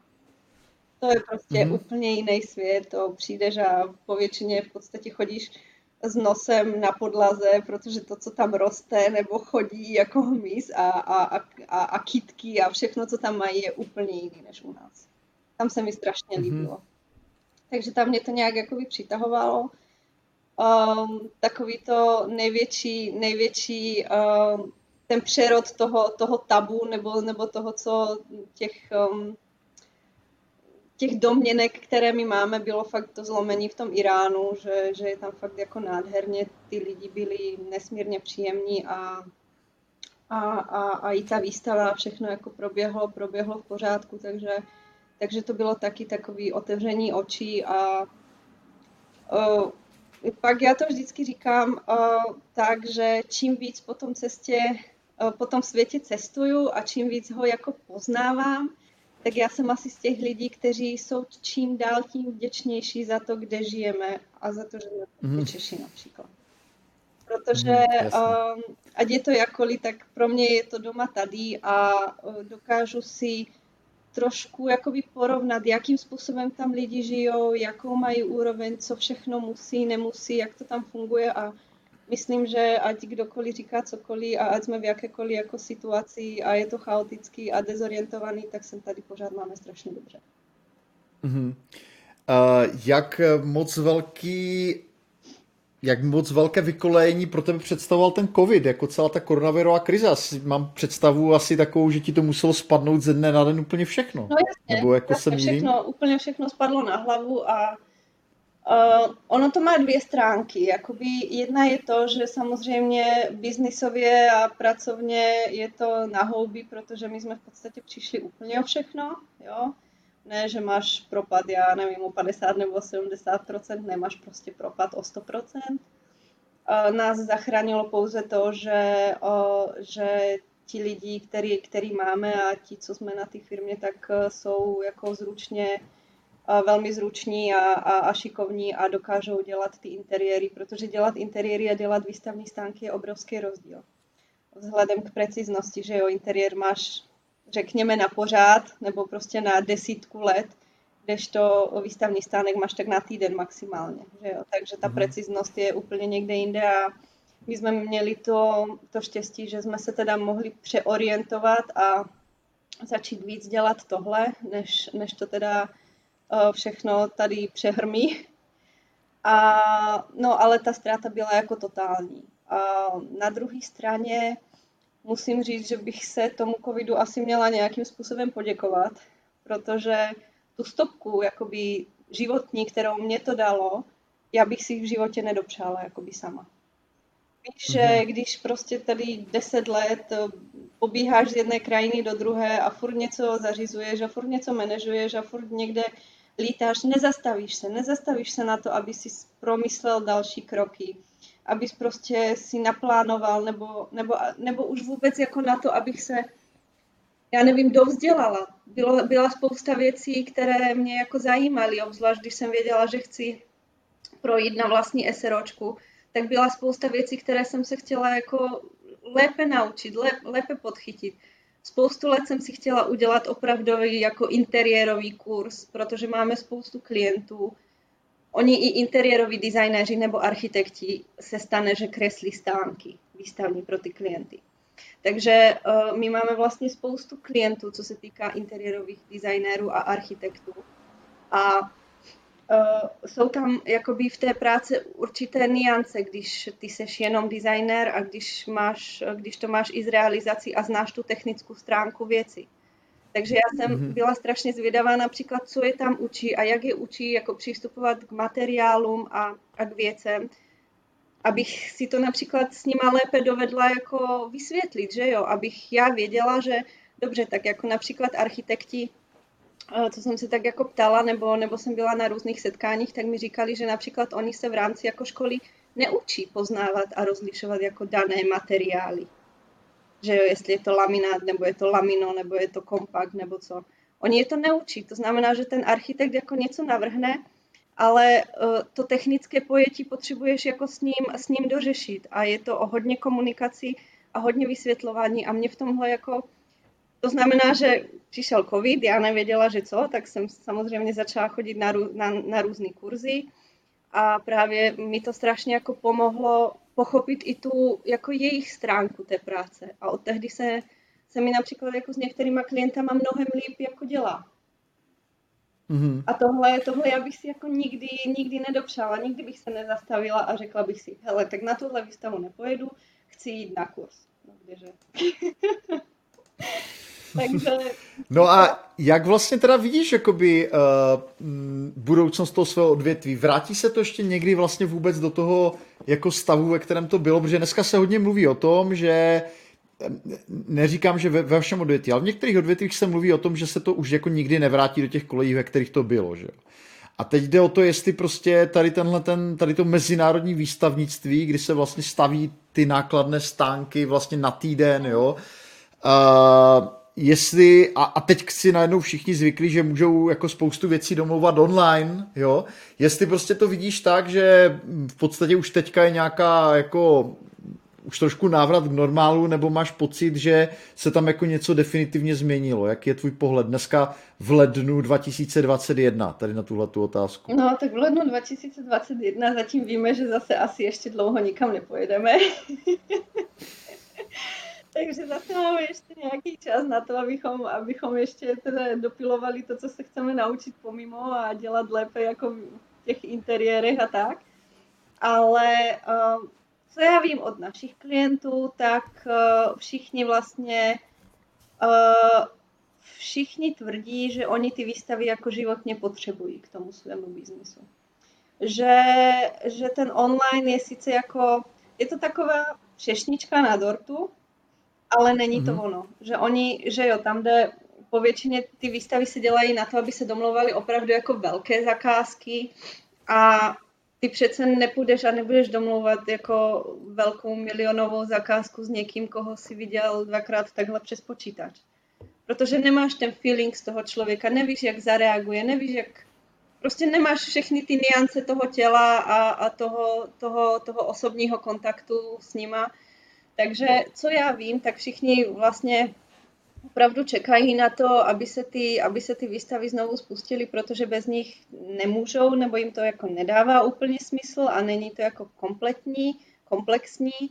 To je prostě mm-hmm. úplně jiný svět, to přijdeš a po většině v podstatě chodíš s nosem na podlaze, protože to, co tam roste, nebo chodí jako hmyz a, a, a, a kitky a všechno, co tam mají, je úplně jiný než u nás. Tam se mi strašně mm-hmm. líbilo. Takže tam mě to nějak jakoby přitahovalo. Um, takový to největší, největší um, ten přerod toho, toho tabu nebo, nebo toho, co těch um, těch domněnek, které my máme, bylo fakt to zlomení v tom Iránu, že, že je tam fakt jako nádherně, ty lidi byli nesmírně příjemní a, a, a, a i ta výstava, všechno jako proběhlo, proběhlo v pořádku, takže, takže to bylo taky takový otevření očí a uh, pak já to vždycky říkám uh, tak, že čím víc po tom cestě, uh, po tom světě cestuju a čím víc ho jako poznávám, tak já jsem asi z těch lidí, kteří jsou čím dál tím vděčnější za to, kde žijeme a za to, že jsme mm. Češi například. Protože mm, um, ať je to jakkoliv, tak pro mě je to doma tady a uh, dokážu si trošku jakoby porovnat, jakým způsobem tam lidi žijou, jakou mají úroveň, co všechno musí, nemusí, jak to tam funguje a myslím, že ať kdokoliv říká cokoliv a ať jsme v jakékoliv jako situaci a je to chaotický a dezorientovaný, tak jsem tady pořád máme strašně dobře. Mm-hmm. Uh, jak moc velký jak moc velké vykolejení pro tebe představoval ten covid, jako celá ta koronavirová krize? Asi mám představu asi takovou, že ti to muselo spadnout ze dne na den úplně všechno. No jasně, Nebo jako jasně všechno, úplně všechno spadlo na hlavu a Uh, ono to má dvě stránky. Jakoby jedna je to, že samozřejmě biznisově a pracovně je to na houby, protože my jsme v podstatě přišli úplně o všechno. Jo? Ne, že máš propad, já nevím, o 50 nebo 70 nemáš prostě propad o 100 uh, Nás zachránilo pouze to, že, uh, že ti lidi, který, který máme a ti, co jsme na té firmě, tak uh, jsou jako zručně velmi zruční a, a, a šikovní a dokážou dělat ty interiéry, protože dělat interiéry a dělat výstavní stánky je obrovský rozdíl. Vzhledem k preciznosti, že jo, interiér máš, řekněme, na pořád nebo prostě na desítku let, kdežto výstavní stánek máš tak na týden maximálně, že jo. Takže ta mm-hmm. preciznost je úplně někde jinde a my jsme měli to, to štěstí, že jsme se teda mohli přeorientovat a začít víc dělat tohle, než, než to teda všechno tady přehrmí. A, no, ale ta ztráta byla jako totální. A na druhé straně musím říct, že bych se tomu covidu asi měla nějakým způsobem poděkovat, protože tu stopku jakoby životní, kterou mě to dalo, já bych si v životě nedopřála jakoby sama. Víš, že mhm. když prostě tady deset let pobíháš z jedné krajiny do druhé a furt něco zařizuješ a furt něco manažuješ a furt někde lítáš, nezastavíš se, nezastavíš se na to, aby si promyslel další kroky, abys prostě si naplánoval, nebo, nebo, nebo už vůbec jako na to, abych se, já nevím, dovzdělala. Bylo, byla spousta věcí, které mě jako zajímaly, obzvlášť když jsem věděla, že chci projít na vlastní SROčku, tak byla spousta věcí, které jsem se chtěla jako lépe naučit, lépe podchytit. Spoustu let jsem si chtěla udělat opravdový jako interiérový kurz, protože máme spoustu klientů. Oni i interiéroví designéři nebo architekti se stane, že kreslí stánky výstavní pro ty klienty. Takže uh, my máme vlastně spoustu klientů, co se týká interiérových designérů a architektů. A jsou tam jakoby v té práci určité niance, když ty seš jenom designer a když, máš, když to máš i z realizací a znáš tu technickou stránku věci. Takže já jsem mm-hmm. byla strašně zvědavá například, co je tam učí a jak je učí jako přistupovat k materiálům a, a k věcem, abych si to například s nima lépe dovedla jako vysvětlit, že jo, abych já věděla, že dobře, tak jako například architekti co jsem se tak jako ptala, nebo, nebo jsem byla na různých setkáních, tak mi říkali, že například oni se v rámci jako školy neučí poznávat a rozlišovat jako dané materiály. Že jo, jestli je to laminát, nebo je to lamino, nebo je to kompakt, nebo co. Oni je to neučí. To znamená, že ten architekt jako něco navrhne, ale uh, to technické pojetí potřebuješ jako s ním, s ním dořešit. A je to o hodně komunikaci a hodně vysvětlování. A mě v tomhle jako to znamená, že přišel covid, já nevěděla, že co, tak jsem samozřejmě začala chodit na, na, na různé kurzy a právě mi to strašně jako pomohlo pochopit i tu jako jejich stránku té práce. A od tehdy se, se mi například jako s některýma klientama mnohem líp jako dělá. Mm-hmm. A tohle, tohle já bych si jako nikdy, nikdy nedopřála, nikdy bych se nezastavila a řekla bych si, hele, tak na tuhle výstavu nepojedu, chci jít na kurz. No, kdeže? *laughs* No a jak vlastně teda vidíš jakoby uh, budoucnost toho svého odvětví? Vrátí se to ještě někdy vlastně vůbec do toho jako stavu, ve kterém to bylo? Protože dneska se hodně mluví o tom, že eh, neříkám, že ve, ve všem odvětví, ale v některých odvětvích se mluví o tom, že se to už jako nikdy nevrátí do těch kolejí, ve kterých to bylo, že A teď jde o to, jestli prostě tady tenhle ten, tady to mezinárodní výstavnictví, kdy se vlastně staví ty nákladné stánky vlastně na týden, jo, uh, jestli, a, a teď si najednou všichni zvykli, že můžou jako spoustu věcí domlouvat online, jo, jestli prostě to vidíš tak, že v podstatě už teďka je nějaká jako už trošku návrat k normálu, nebo máš pocit, že se tam jako něco definitivně změnilo? Jak je tvůj pohled dneska v lednu 2021, tady na tuhle tu otázku? No, tak v lednu 2021 zatím víme, že zase asi ještě dlouho nikam nepojedeme. *laughs* Takže zase máme ještě nějaký čas na to, abychom, abychom ještě teda dopilovali to, co se chceme naučit pomimo a dělat lépe jako v těch interiérech a tak. Ale uh, co já vím od našich klientů, tak uh, všichni vlastně uh, všichni tvrdí, že oni ty výstavy jako životně potřebují k tomu svému biznisu. Že, že ten online je sice jako, je to taková šešnička na dortu, ale není to mm-hmm. ono. Že oni, že jo, tam jde, po většině ty výstavy se dělají na to, aby se domlouvali opravdu jako velké zakázky a ty přece nepůjdeš a nebudeš domlouvat jako velkou milionovou zakázku s někým, koho si viděl dvakrát takhle přes počítač. Protože nemáš ten feeling z toho člověka, nevíš, jak zareaguje, nevíš, jak... Prostě nemáš všechny ty niance toho těla a, a toho, toho, toho osobního kontaktu s nima. Takže co já vím, tak všichni vlastně opravdu čekají na to, aby se, ty, aby se ty výstavy znovu spustily, protože bez nich nemůžou, nebo jim to jako nedává úplně smysl a není to jako kompletní, komplexní.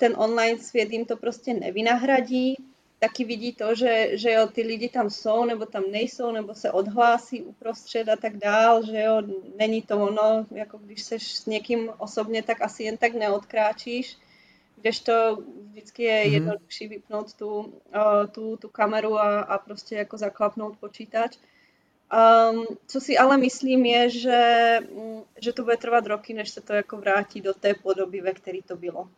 Ten online svět jim to prostě nevynahradí. Taky vidí to, že, že jo, ty lidi tam jsou, nebo tam nejsou, nebo se odhlásí uprostřed a tak dál, že jo, není to ono, jako když seš s někým osobně, tak asi jen tak neodkráčíš kdežto vždycky je mm-hmm. jednodušší vypnout tu, uh, tu, tu kameru a, a prostě jako zaklapnout počítač. Um, co si ale myslím je, že, mm, že to bude trvat roky, než se to jako vrátí do té podoby, ve které to bylo.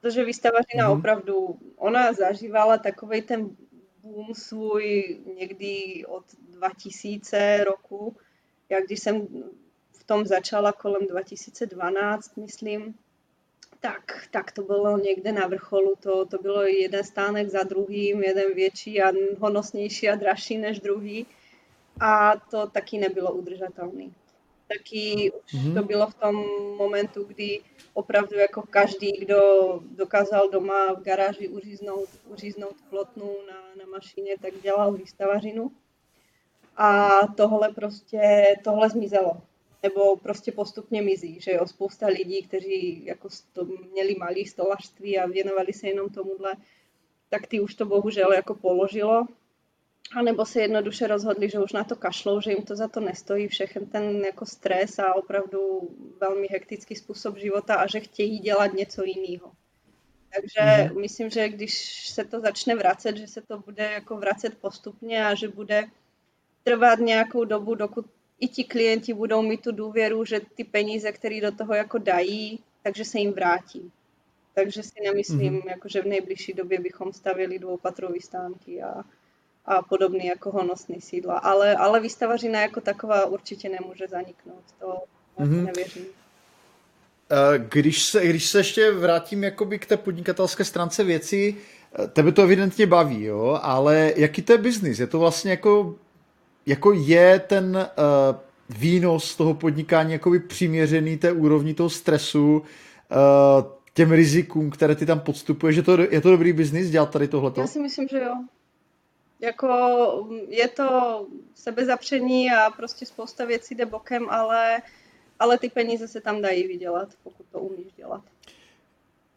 Protože výstavařina mm-hmm. opravdu, ona zažívala takový ten boom svůj někdy od 2000 roku, jak když jsem v tom začala kolem 2012, myslím, tak, tak to bylo někde na vrcholu, to, to bylo jeden stánek za druhým, jeden větší a honosnější a dražší než druhý a to taky nebylo udržatelné. Taky už mm-hmm. to bylo v tom momentu, kdy opravdu jako každý, kdo dokázal doma v garáži uříznout, uříznout plotnu na, na mašině, tak dělal výstavařinu. A tohle prostě, tohle zmizelo nebo prostě postupně mizí, že jo, spousta lidí, kteří jako to měli malý stolařství a věnovali se jenom tomuhle, tak ty už to bohužel jako položilo, a nebo se jednoduše rozhodli, že už na to kašlou, že jim to za to nestojí, všechen ten jako stres a opravdu velmi hektický způsob života a že chtějí dělat něco jiného. Takže mm-hmm. myslím, že když se to začne vracet, že se to bude jako vracet postupně a že bude trvat nějakou dobu, dokud i ti klienti budou mít tu důvěru, že ty peníze, které do toho jako dají, takže se jim vrátí. Takže si nemyslím, mm-hmm. jako, že v nejbližší době bychom stavili dvoupatrové stánky a, a podobný jako honosný sídla. Ale, ale výstavařina jako taková určitě nemůže zaniknout. To mm-hmm. nevěřím. Eh, když se, když se ještě vrátím jakoby k té podnikatelské stránce věci, eh, tebe to evidentně baví, jo, ale jaký to je biznis? Je to vlastně jako jako je ten uh, výnos toho podnikání jakoby přiměřený té úrovni toho stresu, uh, těm rizikům, které ty tam podstupuješ, je to, je to dobrý biznis dělat tady tohleto? Já si myslím, že jo. Jako je to sebezapření a prostě spousta věcí jde bokem, ale, ale ty peníze se tam dají vydělat, pokud to umíš dělat.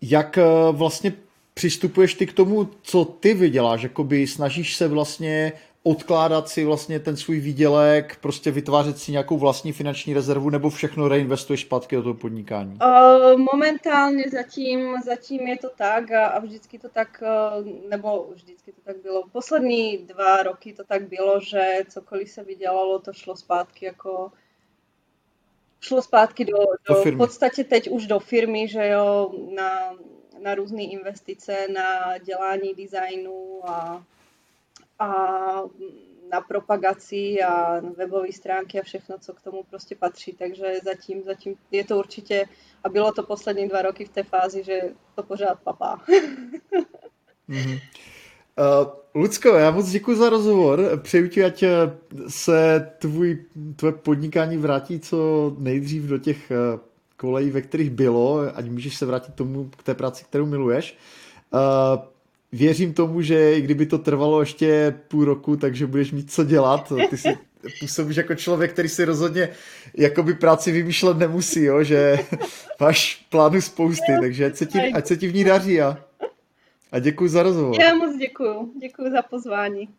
Jak uh, vlastně přistupuješ ty k tomu, co ty vyděláš? Jakoby snažíš se vlastně odkládat si vlastně ten svůj výdělek, prostě vytvářet si nějakou vlastní finanční rezervu nebo všechno reinvestuješ zpátky do toho podnikání? Uh, momentálně zatím, zatím je to tak a, vždycky to tak, uh, nebo vždycky to tak bylo. Poslední dva roky to tak bylo, že cokoliv se vydělalo, to šlo zpátky jako šlo zpátky do, do, do firmy. v podstatě teď už do firmy, že jo, na, na různé investice, na dělání designu a a na propagaci a webové stránky a všechno, co k tomu prostě patří. Takže zatím, zatím je to určitě, a bylo to poslední dva roky v té fázi, že to pořád papá. mm-hmm. *laughs* Uh, Lucko, já moc děkuji za rozhovor. Přeju ti, ať se tvůj, tvoje podnikání vrátí co nejdřív do těch kolejí, ve kterých bylo, ať můžeš se vrátit tomu, k té práci, kterou miluješ. Uh, věřím tomu, že i kdyby to trvalo ještě půl roku, takže budeš mít co dělat. Ty si *laughs* působíš jako člověk, který si rozhodně jakoby práci vymýšlet nemusí, jo? že *laughs* máš plánu spousty, takže ať se ti, ať se ti v ní daří a, a děkuji za rozhovor. Já moc děkuji, děkuji za pozvání.